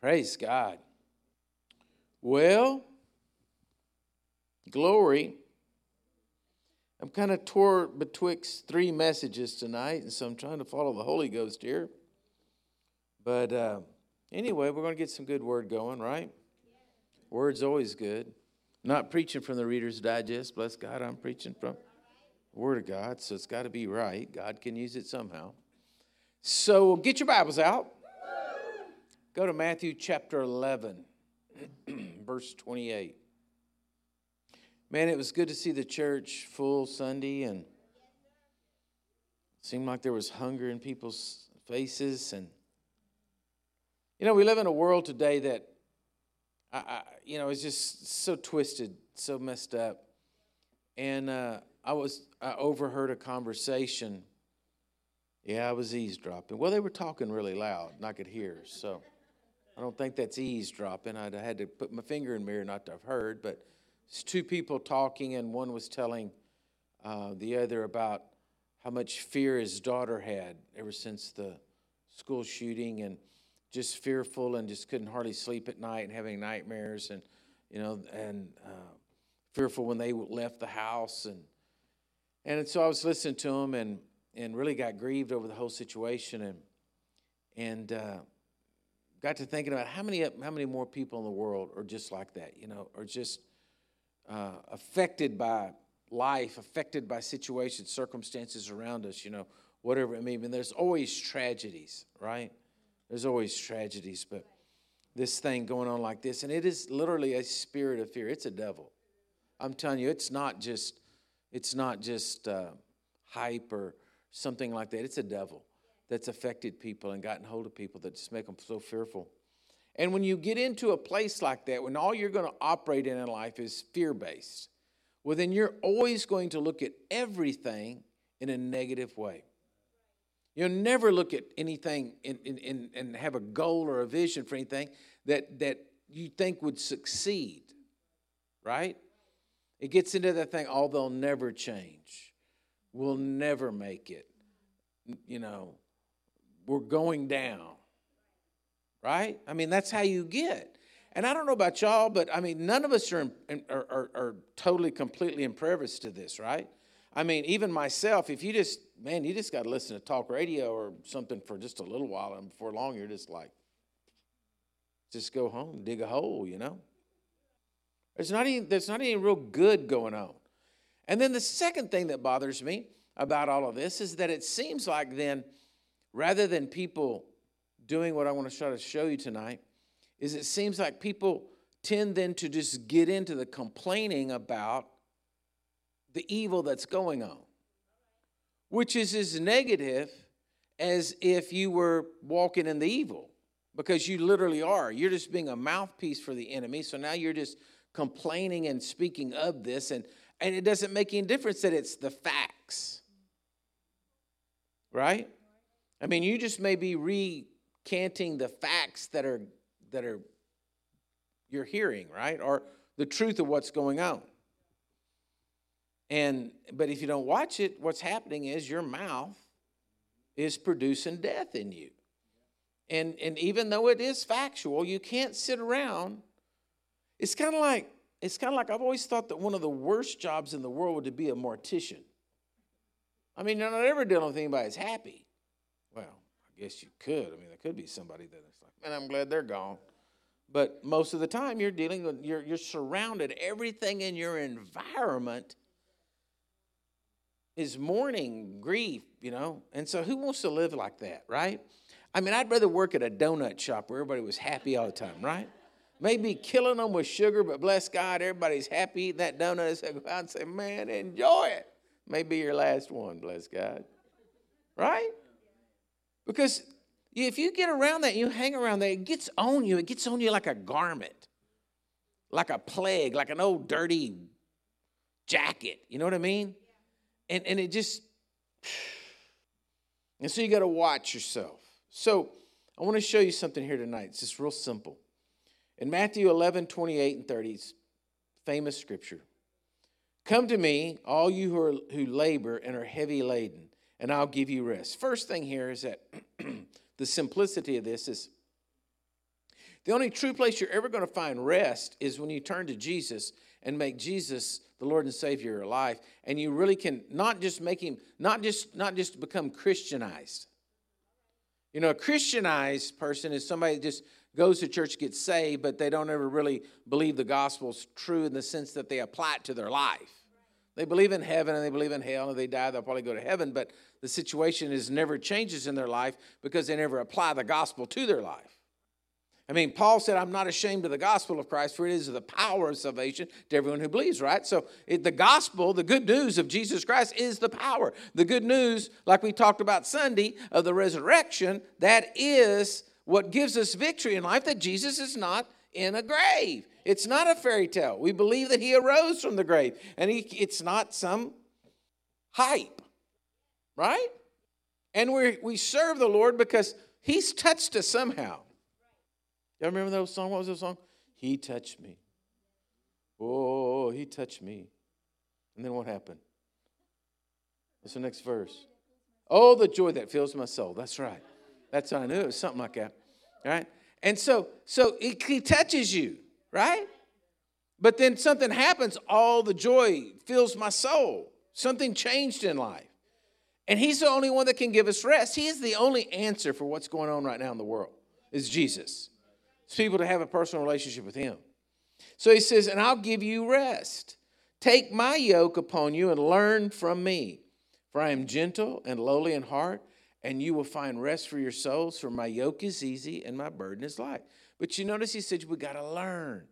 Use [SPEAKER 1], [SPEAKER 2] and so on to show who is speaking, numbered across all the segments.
[SPEAKER 1] Praise God. Well, glory. I'm kind of tore betwixt three messages tonight, and so I'm trying to follow the Holy Ghost here. But uh, anyway, we're going to get some good word going, right? Word's always good. not preaching from the Reader's Digest. Bless God, I'm preaching from the Word of God, so it's got to be right. God can use it somehow. So get your Bibles out. Go to Matthew chapter 11, verse 28. Man, it was good to see the church full Sunday and seemed like there was hunger in people's faces and you know, we live in a world today that I, I you know, is just so twisted, so messed up. And uh, I was I overheard a conversation. Yeah, I was eavesdropping. Well, they were talking really loud, and I could hear. So I don't think that's eavesdropping. I'd had to put my finger in the mirror not to have heard, but it's two people talking, and one was telling uh, the other about how much fear his daughter had ever since the school shooting, and just fearful, and just couldn't hardly sleep at night, and having nightmares, and you know, and uh, fearful when they left the house, and and so I was listening to him, and and really got grieved over the whole situation, and and. Uh, got to thinking about how many how many more people in the world are just like that, you know, are just uh, affected by life, affected by situations, circumstances around us, you know, whatever it I mean. And there's always tragedies, right? There's always tragedies, but this thing going on like this, and it is literally a spirit of fear. It's a devil. I'm telling you, it's not just it's not just uh, hype or something like that. It's a devil that's affected people and gotten hold of people that just make them so fearful. And when you get into a place like that, when all you're going to operate in in life is fear based, well, then you're always going to look at everything in a negative way. You'll never look at anything in, in, in, and have a goal or a vision for anything that, that you think would succeed, right? It gets into that thing, oh, they'll never change. We'll never make it. You know, we're going down. Right? I mean, that's how you get. And I don't know about y'all, but I mean, none of us are, in, are, are, are totally, completely impervious to this, right? I mean, even myself, if you just, man, you just got to listen to talk radio or something for just a little while, and before long, you're just like, just go home, dig a hole, you know? There's not any, there's not any real good going on. And then the second thing that bothers me about all of this is that it seems like then rather than people doing what I want to try to show you tonight, is it seems like people tend then to just get into the complaining about the evil that's going on, which is as negative as if you were walking in the evil, because you literally are. You're just being a mouthpiece for the enemy. So now you're just complaining and speaking of this, and, and it doesn't make any difference that it's the facts, right? I mean, you just may be recanting the facts that are that are you're hearing, right? Or the truth of what's going on. And but if you don't watch it, what's happening is your mouth is producing death in you. And and even though it is factual, you can't sit around. It's kind of like it's kind of like I've always thought that one of the worst jobs in the world would to be a mortician. I mean, you're not ever dealing with anybody that's happy. Guess you could. I mean, there could be somebody that is like, man, I'm glad they're gone. But most of the time, you're dealing with, you're, you're surrounded, everything in your environment is mourning, grief, you know? And so who wants to live like that, right? I mean, I'd rather work at a donut shop where everybody was happy all the time, right? Maybe killing them with sugar, but bless God, everybody's happy eating that donut. So go out and say, man, enjoy it. Maybe your last one, bless God. Right? Because if you get around that, you hang around that, it gets on you. It gets on you like a garment, like a plague, like an old dirty jacket. You know what I mean? And, and it just, and so you got to watch yourself. So I want to show you something here tonight. It's just real simple. In Matthew 11, 28 and 30, it's famous scripture. Come to me, all you who, are, who labor and are heavy laden and I'll give you rest. First thing here is that the simplicity of this is The only true place you're ever going to find rest is when you turn to Jesus and make Jesus the Lord and Savior of your life. And you really can not just make him, not just, not just become Christianized. You know, a Christianized person is somebody that just goes to church, gets saved, but they don't ever really believe the gospel's true in the sense that they apply it to their life. They believe in heaven and they believe in hell, and they die, they'll probably go to heaven, but the situation is never changes in their life because they never apply the gospel to their life. I mean, Paul said, I'm not ashamed of the gospel of Christ, for it is the power of salvation to everyone who believes, right? So it, the gospel, the good news of Jesus Christ is the power. The good news, like we talked about Sunday, of the resurrection, that is what gives us victory in life, that Jesus is not in a grave. It's not a fairy tale. We believe that he arose from the grave, and he, it's not some hype, right? And we we serve the Lord because he's touched us somehow. Y'all remember that song? What was the song? He touched me. Oh, he touched me. And then what happened? What's the next verse? Oh, the joy that fills my soul. That's right. That's what I knew. It was something like that. All right? And so, so it, he touches you, right? But then something happens, all the joy fills my soul. Something changed in life. And he's the only one that can give us rest. He is the only answer for what's going on right now in the world. Is Jesus. It's people to have a personal relationship with him. So he says, And I'll give you rest. Take my yoke upon you and learn from me. For I am gentle and lowly in heart, and you will find rest for your souls. For my yoke is easy and my burden is light. But you notice he said, We got to learn.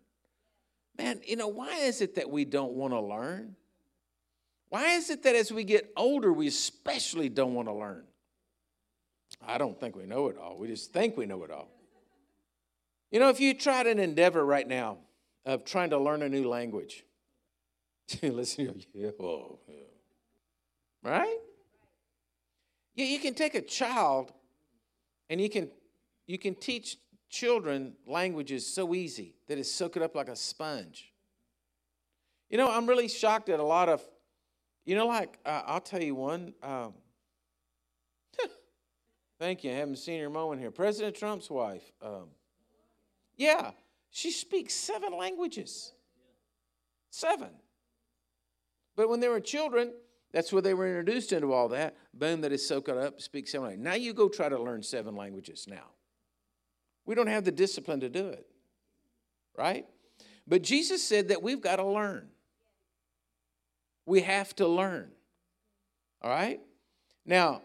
[SPEAKER 1] Man, you know, why is it that we don't want to learn? Why is it that as we get older, we especially don't want to learn? I don't think we know it all. We just think we know it all. You know, if you tried an endeavor right now of trying to learn a new language, listen, yeah, oh, yeah. right? Yeah, you can take a child and you can you can teach children languages so easy that it's soak it up like a sponge. You know, I'm really shocked at a lot of, you know, like uh, I'll tell you one. Um, thank you. I haven't seen your moment here. President Trump's wife. Um, yeah, she speaks seven languages. Seven. But when they were children, that's where they were introduced into all that. Boom, that is soaked up, speak seven languages. Now you go try to learn seven languages now. We don't have the discipline to do it, right? But Jesus said that we've got to learn. We have to learn, all right? Now,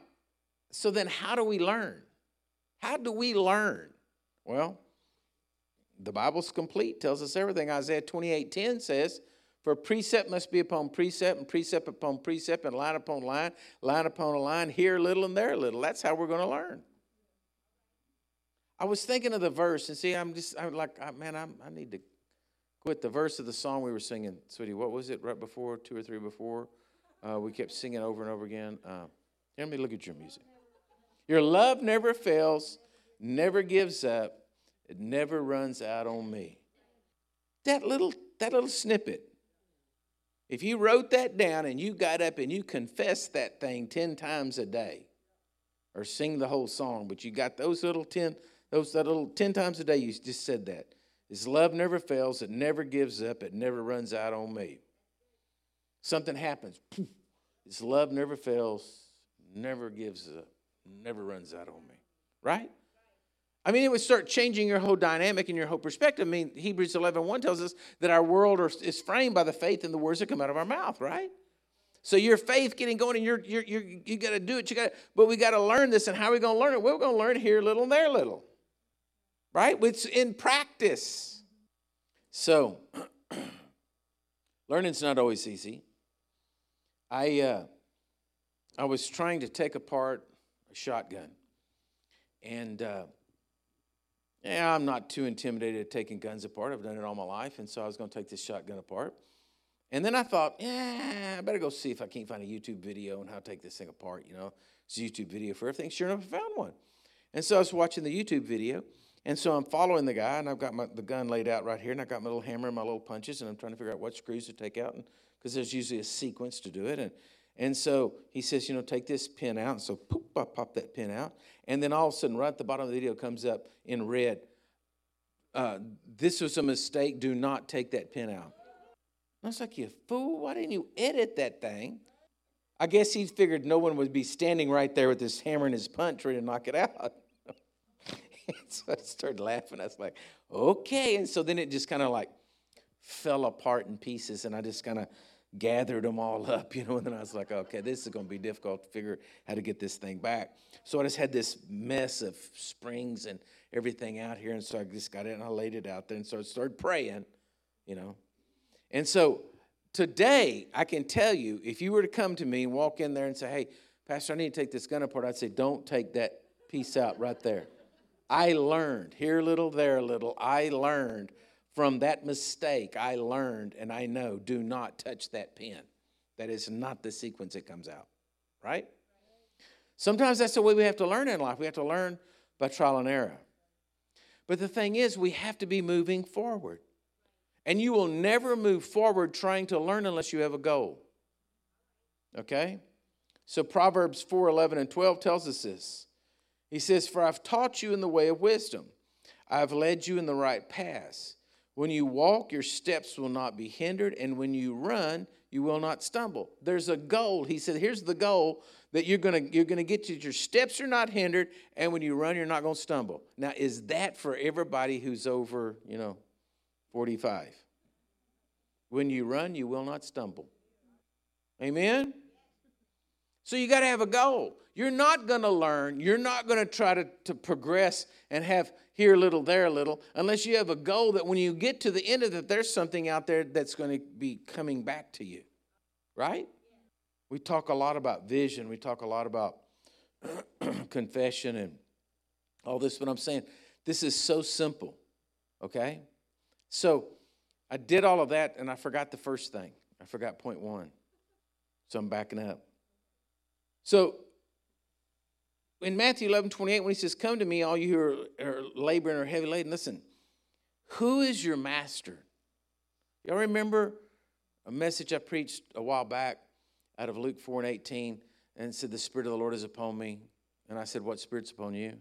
[SPEAKER 1] so then how do we learn? How do we learn? Well, the Bible's complete, tells us everything. Isaiah 28 10 says, For precept must be upon precept, and precept upon precept, and line upon line, line upon a line, here a little and there a little. That's how we're going to learn. I was thinking of the verse, and see, I'm just, I'm like, man, I'm, I need to quit the verse of the song we were singing, sweetie. What was it right before, two or three before? Uh, we kept singing over and over again. Uh, let me look at your music. Your love never fails, never gives up, it never runs out on me. That little, that little snippet. If you wrote that down and you got up and you confessed that thing 10 times a day, or sing the whole song, but you got those little 10, those that little 10 times a day, you just said that. His love never fails, it never gives up, it never runs out on me. Something happens. His love never fails, never gives up, never runs out on me. Right? I mean, it would start changing your whole dynamic and your whole perspective. I mean, Hebrews 11 1 tells us that our world is framed by the faith and the words that come out of our mouth, right? So your faith getting going, and you're, you're, you're you got to do it. You got, but we got to learn this. And how are we going to learn it? Well, we're going to learn here little and there little, right? It's in practice. So, learning's not always easy. I uh, I was trying to take apart a shotgun, and uh, yeah, I'm not too intimidated at taking guns apart. I've done it all my life. And so I was going to take this shotgun apart. And then I thought, yeah, I better go see if I can't find a YouTube video on how to take this thing apart. You know, it's a YouTube video for everything. Sure enough, I found one. And so I was watching the YouTube video. And so I'm following the guy, and I've got my, the gun laid out right here, and I've got my little hammer and my little punches, and I'm trying to figure out what screws to take out, because there's usually a sequence to do it. And, and so he says, you know, take this pin out. And so poop, I pop that pin out. And then all of a sudden, right at the bottom of the video comes up in red uh, this was a mistake. Do not take that pin out. I was like, you fool, why didn't you edit that thing? I guess he figured no one would be standing right there with his hammer and his punch ready to knock it out. so I started laughing. I was like, okay. And so then it just kind of like fell apart in pieces, and I just kind of gathered them all up, you know. And then I was like, okay, this is going to be difficult to figure how to get this thing back. So I just had this mess of springs and everything out here. And so I just got it and I laid it out there. And so I started praying, you know. And so today, I can tell you, if you were to come to me and walk in there and say, hey, Pastor, I need to take this gun apart, I'd say, don't take that piece out right there. I learned, here a little, there a little, I learned from that mistake. I learned and I know do not touch that pen. That is not the sequence it comes out, right? Sometimes that's the way we have to learn in life. We have to learn by trial and error. But the thing is, we have to be moving forward. And you will never move forward trying to learn unless you have a goal. Okay? So Proverbs 4 11 and 12 tells us this. He says, For I've taught you in the way of wisdom, I've led you in the right paths. When you walk, your steps will not be hindered, and when you run, you will not stumble. There's a goal. He said, Here's the goal that you're gonna you're gonna get to your steps are not hindered, and when you run, you're not gonna stumble. Now, is that for everybody who's over, you know, 45? When you run, you will not stumble. Amen? So you got to have a goal. You're not going to learn, you're not going to try to, to progress and have here a little, there a little, unless you have a goal that when you get to the end of it, there's something out there that's going to be coming back to you. Right? We talk a lot about vision, we talk a lot about confession and all this, but I'm saying this is so simple. Okay? So I did all of that and I forgot the first thing. I forgot point one. So I'm backing up. So in Matthew 11, 28, when he says, Come to me, all you who are, are laboring or heavy laden, listen, who is your master? Y'all remember a message I preached a while back out of Luke 4 and 18 and said, The Spirit of the Lord is upon me. And I said, What Spirit's upon you?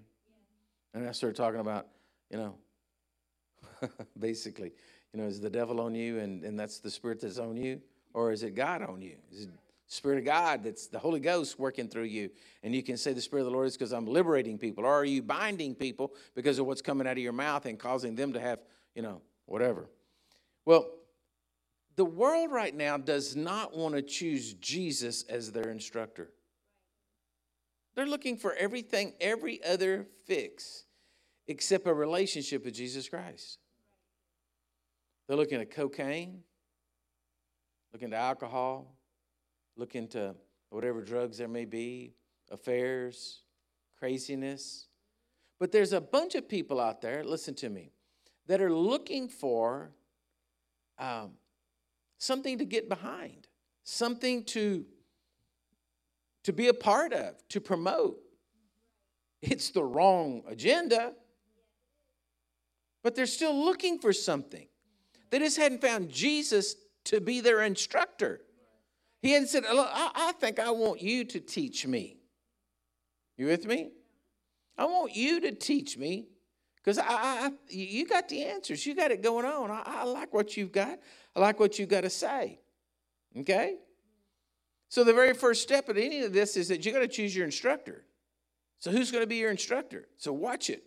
[SPEAKER 1] And I started talking about, you know, basically, you know, is the devil on you and, and that's the spirit that's on you? Or is it God on you? Is it Spirit of God, that's the Holy Ghost working through you. And you can say the Spirit of the Lord is because I'm liberating people. Or are you binding people because of what's coming out of your mouth and causing them to have, you know, whatever? Well, the world right now does not want to choose Jesus as their instructor. They're looking for everything, every other fix except a relationship with Jesus Christ. They're looking at cocaine, looking at alcohol, look into whatever drugs there may be, affairs, craziness. But there's a bunch of people out there, listen to me, that are looking for um, something to get behind, something to, to be a part of, to promote. It's the wrong agenda, but they're still looking for something. They just hadn't found Jesus to be their instructor. He hadn't said, I, I think I want you to teach me. You with me? I want you to teach me because I, I, you got the answers. You got it going on. I, I like what you've got. I like what you've got to say. Okay? So the very first step in any of this is that you got to choose your instructor. So who's going to be your instructor? So watch it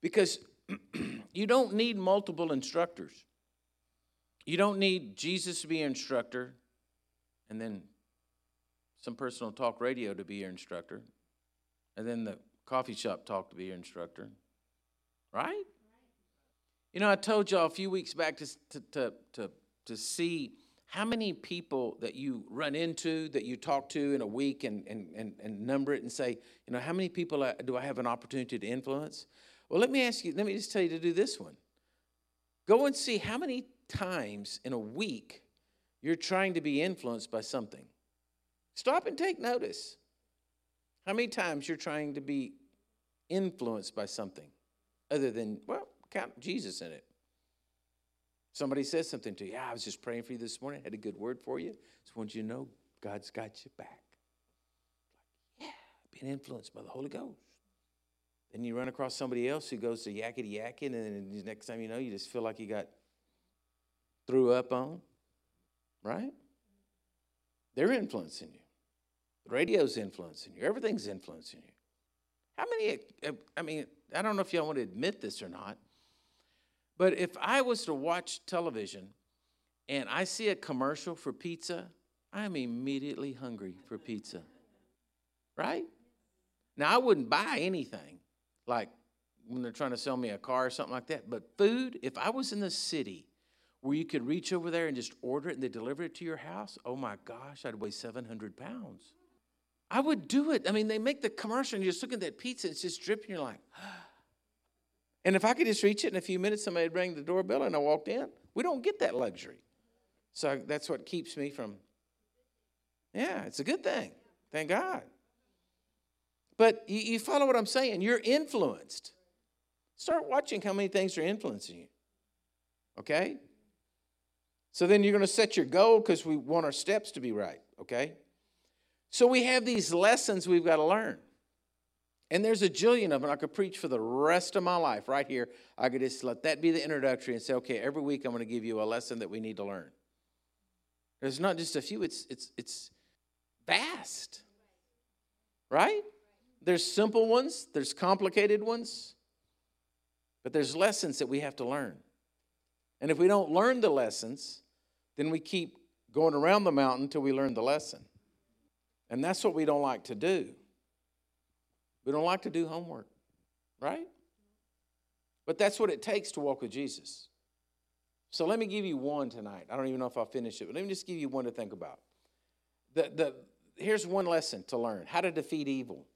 [SPEAKER 1] because you don't need multiple instructors. You don't need Jesus to be your instructor and then some personal talk radio to be your instructor, and then the coffee shop talk to be your instructor. Right? You know, I told y'all a few weeks back to, to, to, to, see how many people that you run into, that you talk to in a week and, and, and, and number it and say, you know, how many people do I have an opportunity to influence? Well, let me ask you, let me just tell you to do this one. Go and see how many times in a week you're trying to be influenced by something. Stop and take notice. How many times you're trying to be influenced by something other than, well, count Jesus in it. Somebody says something to you. Yeah, I was just praying for you this morning. I had a good word for you. Just want you to know God's got you back. Yeah, being influenced by the Holy Ghost. Then you run across somebody else who goes to yakety yakking, and then the next time you know, you just feel like you got threw up on, right? They're influencing you. The radio's influencing you. Everything's influencing you. How many, eh, I mean, I don't know if y'all want to admit this or not, but if I was to watch television and I see a commercial for pizza, I'm immediately hungry for pizza. Right? Now, I wouldn't buy anything like when they're trying to sell me a car or something like that, but food, if I was in the city where you could reach over there and just order it and they deliver it to your house, oh my gosh, I'd weigh 700 pounds. I would do it. I mean, they make the commercial and you're just looking at that pizza, and it's just dripping. You're like, and if I could just reach it in a few minutes, somebody would ring the doorbell and I walked in. We don't get that luxury. So that's what keeps me from, yeah, it's a good thing. Thank God. But you, you follow what I'm saying. You're influenced. Start watching how many things are influencing you. Okay? So then you're going to set your goal because we want our steps to be right. Okay? So we have these lessons we've got to learn. And there's a jillion of them. I could preach for the rest of my life right here. I could just let that be the introductory and say, okay, every week I'm going to give you a lesson that we need to learn. There's not just a few, it's, it's, it's vast. Right? There's simple ones, there's complicated ones, but there's lessons that we have to learn. And if we don't learn the lessons, then we keep going around the mountain until we learn the lesson. And that's what we don't like to do. We don't like to do homework, right? But that's what it takes to walk with Jesus. So let me give you one tonight. I don't even know if I'll finish it, but let me just give you one to think about. The, the, here's one lesson to learn how to defeat evil.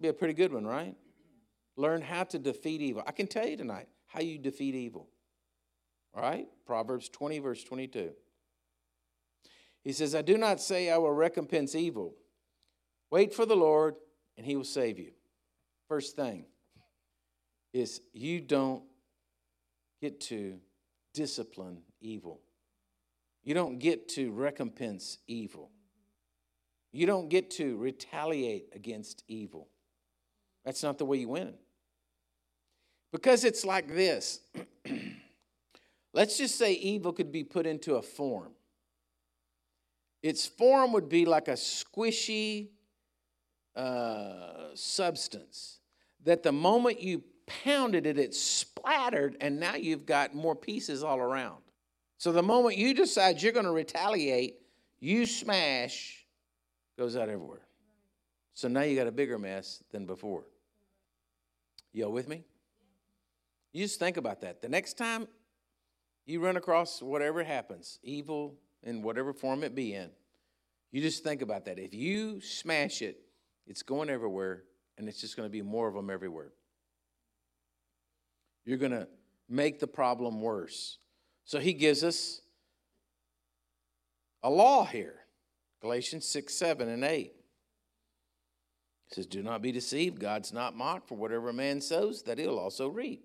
[SPEAKER 1] Be a pretty good one, right? Learn how to defeat evil. I can tell you tonight how you defeat evil. All right? Proverbs 20, verse 22. He says, I do not say I will recompense evil. Wait for the Lord, and he will save you. First thing is you don't get to discipline evil. You don't get to recompense evil. You don't get to retaliate against evil. That's not the way you win. Because it's like this. Let's just say evil could be put into a form. Its form would be like a squishy uh, substance that the moment you pounded it, it splattered, and now you've got more pieces all around. So the moment you decide you're going to retaliate, you smash, goes out everywhere. So now you got a bigger mess than before. Y'all with me? You just think about that. The next time you run across whatever happens, evil, in whatever form it be in. You just think about that. If you smash it, it's going everywhere, and it's just going to be more of them everywhere. You're going to make the problem worse. So he gives us a law here Galatians 6, 7, and 8. He says, Do not be deceived. God's not mocked, for whatever a man sows, that he'll also reap.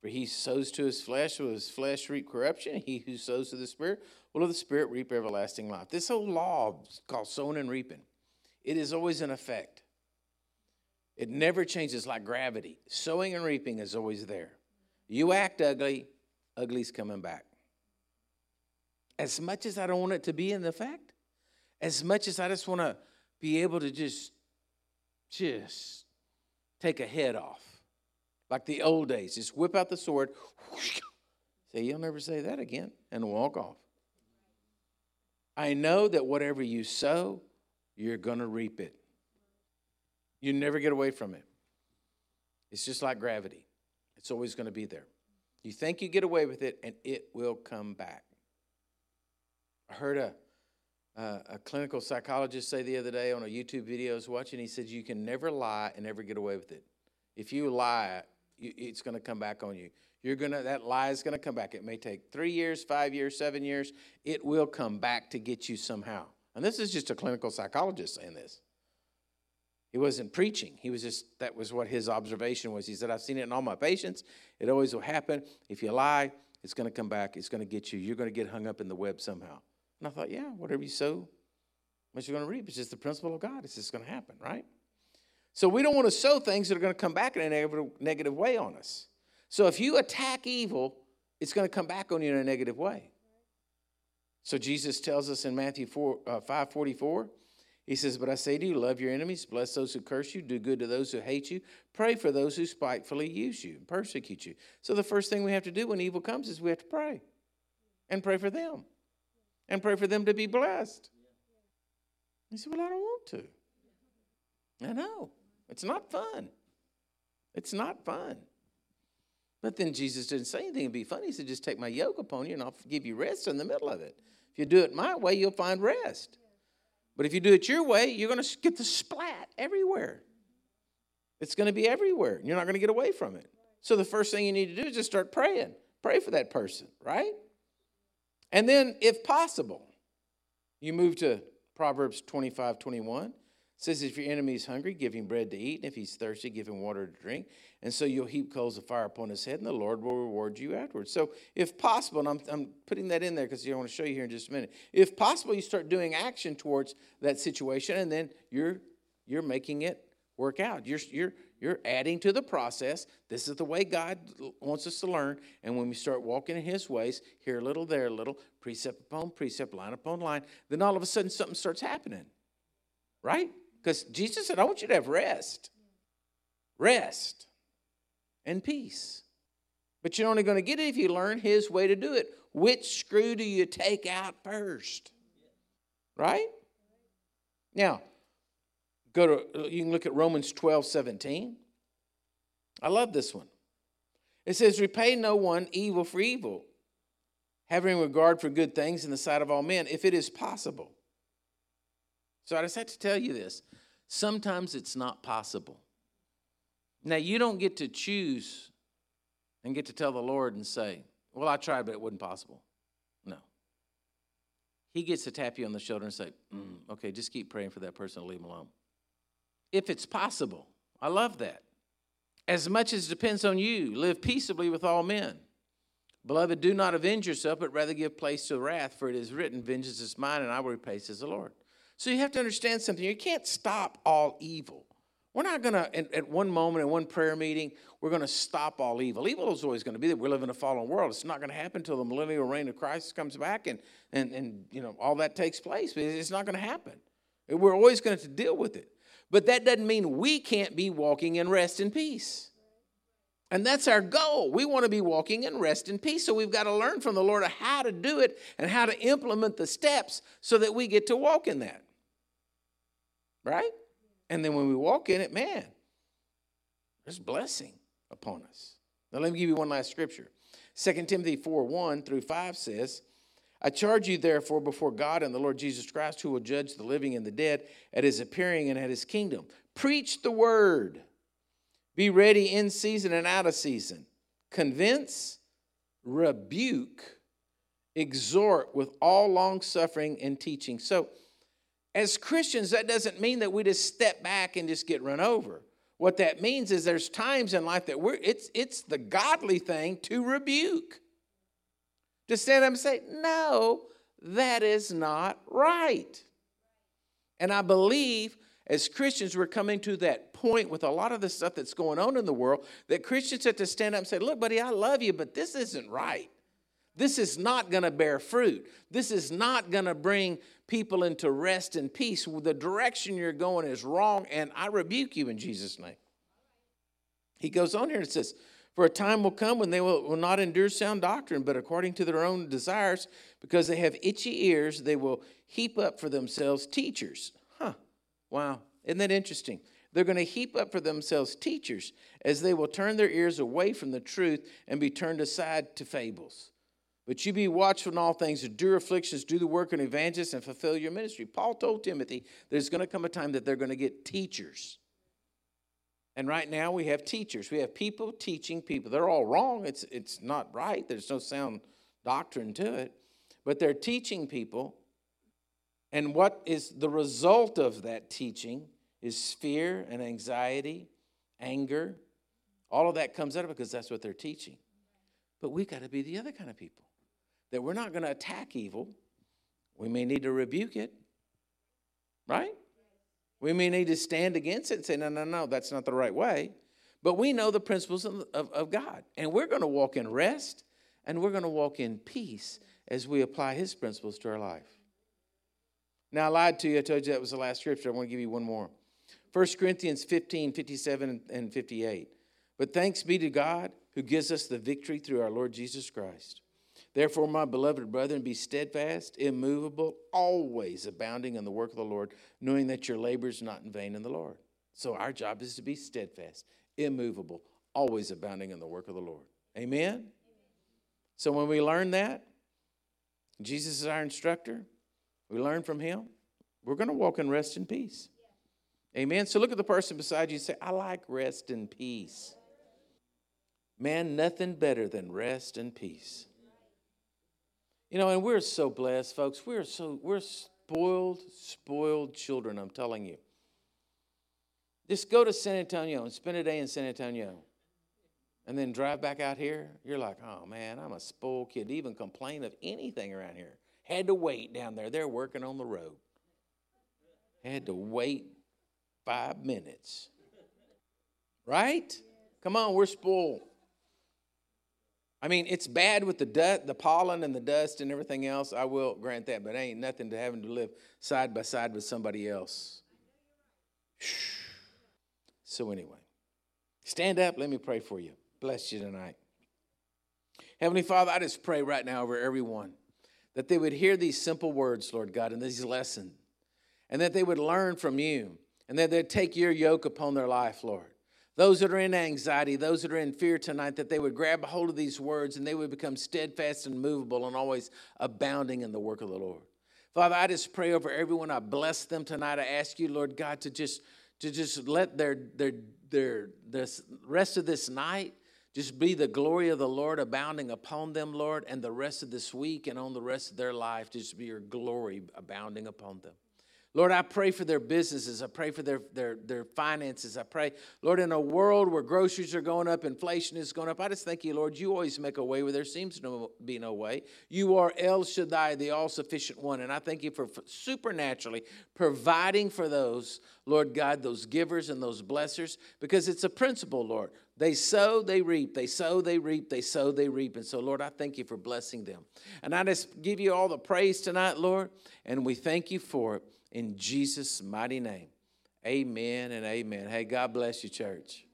[SPEAKER 1] For he sows to his flesh, will his flesh reap corruption. He who sows to the Spirit will of the Spirit reap everlasting life. This whole law is called sowing and reaping. It is always in effect. It never changes like gravity. Sowing and reaping is always there. You act ugly, ugly's coming back. As much as I don't want it to be in effect, as much as I just want to be able to just, just take a head off like the old days. Just whip out the sword, whoosh, say, You'll never say that again, and walk off. I know that whatever you sow, you're going to reap it. You never get away from it. It's just like gravity, it's always going to be there. You think you get away with it, and it will come back. I heard a, uh, a clinical psychologist say the other day on a YouTube video I was watching, he said, You can never lie and never get away with it. If you lie, it's going to come back on you. You're going to that lie is going to come back. It may take 3 years, 5 years, 7 years. It will come back to get you somehow. And this is just a clinical psychologist saying this. He wasn't preaching. He was just that was what his observation was. He said, "I've seen it in all my patients. It always will happen. If you lie, it's going to come back. It's going to get you. You're going to get hung up in the web somehow." And I thought, "Yeah, whatever you sow, what you're going to reap. It's just the principle of God. It's just going to happen, right?" So we don't want to sow things that are going to come back in a negative, negative way on us. So if you attack evil, it's going to come back on you in a negative way. So Jesus tells us in Matthew 4, uh, 5 44, he says, But I say to you, love your enemies, bless those who curse you, do good to those who hate you, pray for those who spitefully use you and persecute you. So the first thing we have to do when evil comes is we have to pray and pray for them and pray for them to be blessed. He said, Well, I don't want to. I know. It's not fun. It's not fun. But then Jesus didn't say anything to be funny. He said, Just take my yoke upon you and I'll give you rest in the middle of it. If you do it my way, you'll find rest. But if you do it your way, you're going to get the splat everywhere. It's going to be everywhere. You're not going to get away from it. So the first thing you need to do is just start praying. Pray for that person, right? And then, if possible, you move to Proverbs 25 21 says, If your enemy is hungry, give him bread to eat, and if he's thirsty, give him water to drink. And so you'll heap coals of fire upon his head, and the Lord will reward you afterwards. So, if possible, and I'm, I'm putting that in there because I want to show you here in just a minute. If possible, you start doing action towards that situation, and then you're you're making it work out. You're you're you're adding to the process. This is the way God wants us to learn. And when we start walking in His ways, here a little, there a little, precept upon precept, line upon line, then all of a sudden something starts happening. Right? Because Jesus said, I want you to have rest. Rest and peace. But you're only going to get it if you learn his way to do it. Which screw do you take out first? Right? Now, go to you can look at Romans 12, 17. I love this one. It says, Repay no one evil for evil, having regard for good things in the sight of all men, if it is possible. So I just had to tell you this. Sometimes it's not possible. Now, you don't get to choose and get to tell the Lord and say, Well, I tried, but it wasn't possible. No. He gets to tap you on the shoulder and say, mm, Okay, just keep praying for that person and leave them alone. If it's possible. I love that. As much as it depends on you, live peaceably with all men. Beloved, do not avenge yourself, but rather give place to wrath, for it is written, Vengeance is mine, and I will repay, says the Lord. So you have to understand something. You can't stop all evil. We're not going to, at, one moment, in one prayer meeting, we're going to stop all evil. Evil is always going to be there. We live in a fallen world. It's not going to happen until the millennial reign of Christ comes back and, and, and you know, all that takes place. It's not going to happen. We're always going to deal with it. But that doesn't mean we can't be walking in rest and peace. And that's our goal. We want to be walking in rest and peace. So we've got to learn from the Lord how to do it and how to implement the steps so that we get to walk in that right? And then when we walk in it, man, there's blessing upon us. Now, let me give you one last scripture. 2 Timothy 4 1 through 5 says, I charge you, therefore, before God and the Lord Jesus Christ, who will judge the living and the dead at his appearing and at his kingdom. Preach the word. Be ready in season and out of season. Convince, rebuke, exhort with all long suffering and teaching. So, as Christians, that doesn't mean that we just step back and just get run over. What that means is there's times in life that we're it's it's the godly thing to rebuke. To stand up and say, no, that is not right. And I believe as Christians, we're coming to that point with a lot of the stuff that's going on in the world that Christians have to stand up and say, Look, buddy, I love you, but this isn't right. This is not going to bear fruit. This is not going to bring people into rest and peace. The direction you're going is wrong, and I rebuke you in Jesus' name. He goes on here and says, For a time will come when they will, will not endure sound doctrine, but according to their own desires, because they have itchy ears, they will heap up for themselves teachers. Huh, wow, isn't that interesting? They're going to heap up for themselves teachers as they will turn their ears away from the truth and be turned aside to fables. But you be watchful in all things, endure afflictions, do the work of an evangelist, and fulfill your ministry. Paul told Timothy there's going to come a time that they're going to get teachers. And right now we have teachers. We have people teaching people. They're all wrong. It's, it's not right. There's no sound doctrine to it. But they're teaching people. And what is the result of that teaching is fear and anxiety, anger. All of that comes out of it because that's what they're teaching. But we've got to be the other kind of people that we're not going to attack evil. We may need to rebuke it, right? We may need to stand against it and say, no, no, no, that's not the right way. But we know the principles of, of, of God. And we're going to walk in rest and we're going to walk in peace as we apply His principles to our life. Now, I lied to you. I told you that was the last scripture. I want to give you one more 1 Corinthians 15, 57, and 58. But thanks be to God who gives us the victory through our Lord Jesus Christ. Therefore, my beloved brethren, be steadfast, immovable, always abounding in the work of the Lord, knowing that your labor is not in vain in the Lord. So, our job is to be steadfast, immovable, always abounding in the work of the Lord. Amen? So, when we learn that, Jesus is our instructor, we learn from him, we're going to walk in rest and peace. Amen. So, look at the person beside you and say, I like rest and peace. Man, nothing better than rest and peace. You know, and we're so blessed, folks. We're so we're spoiled, spoiled children, I'm telling you. Just go to San Antonio and spend a day in San Antonio. And then drive back out here. You're like, oh man, I'm a spoiled kid. To even complain of anything around here. Had to wait down there. They're working on the road. Had to wait five minutes. Right? Come on, we're spoiled. I mean, it's bad with the dust, the pollen and the dust and everything else. I will grant that, but it ain't nothing to having to live side by side with somebody else. So anyway, stand up. Let me pray for you. Bless you tonight. Heavenly Father, I just pray right now over everyone that they would hear these simple words, Lord God, and these lessons, and that they would learn from you, and that they'd take your yoke upon their life, Lord. Those that are in anxiety, those that are in fear tonight, that they would grab a hold of these words and they would become steadfast and movable and always abounding in the work of the Lord. Father, I just pray over everyone. I bless them tonight. I ask you, Lord God, to just to just let their their their this rest of this night just be the glory of the Lord abounding upon them, Lord, and the rest of this week and on the rest of their life, just be your glory abounding upon them. Lord, I pray for their businesses. I pray for their, their, their finances. I pray, Lord, in a world where groceries are going up, inflation is going up, I just thank you, Lord, you always make a way where there seems to be no way. You are El Shaddai, the all sufficient one. And I thank you for, for supernaturally providing for those, Lord God, those givers and those blessers, because it's a principle, Lord. They sow, they reap. They sow, they reap. They sow, they reap. And so, Lord, I thank you for blessing them. And I just give you all the praise tonight, Lord, and we thank you for it in Jesus' mighty name. Amen and amen. Hey, God bless you, church.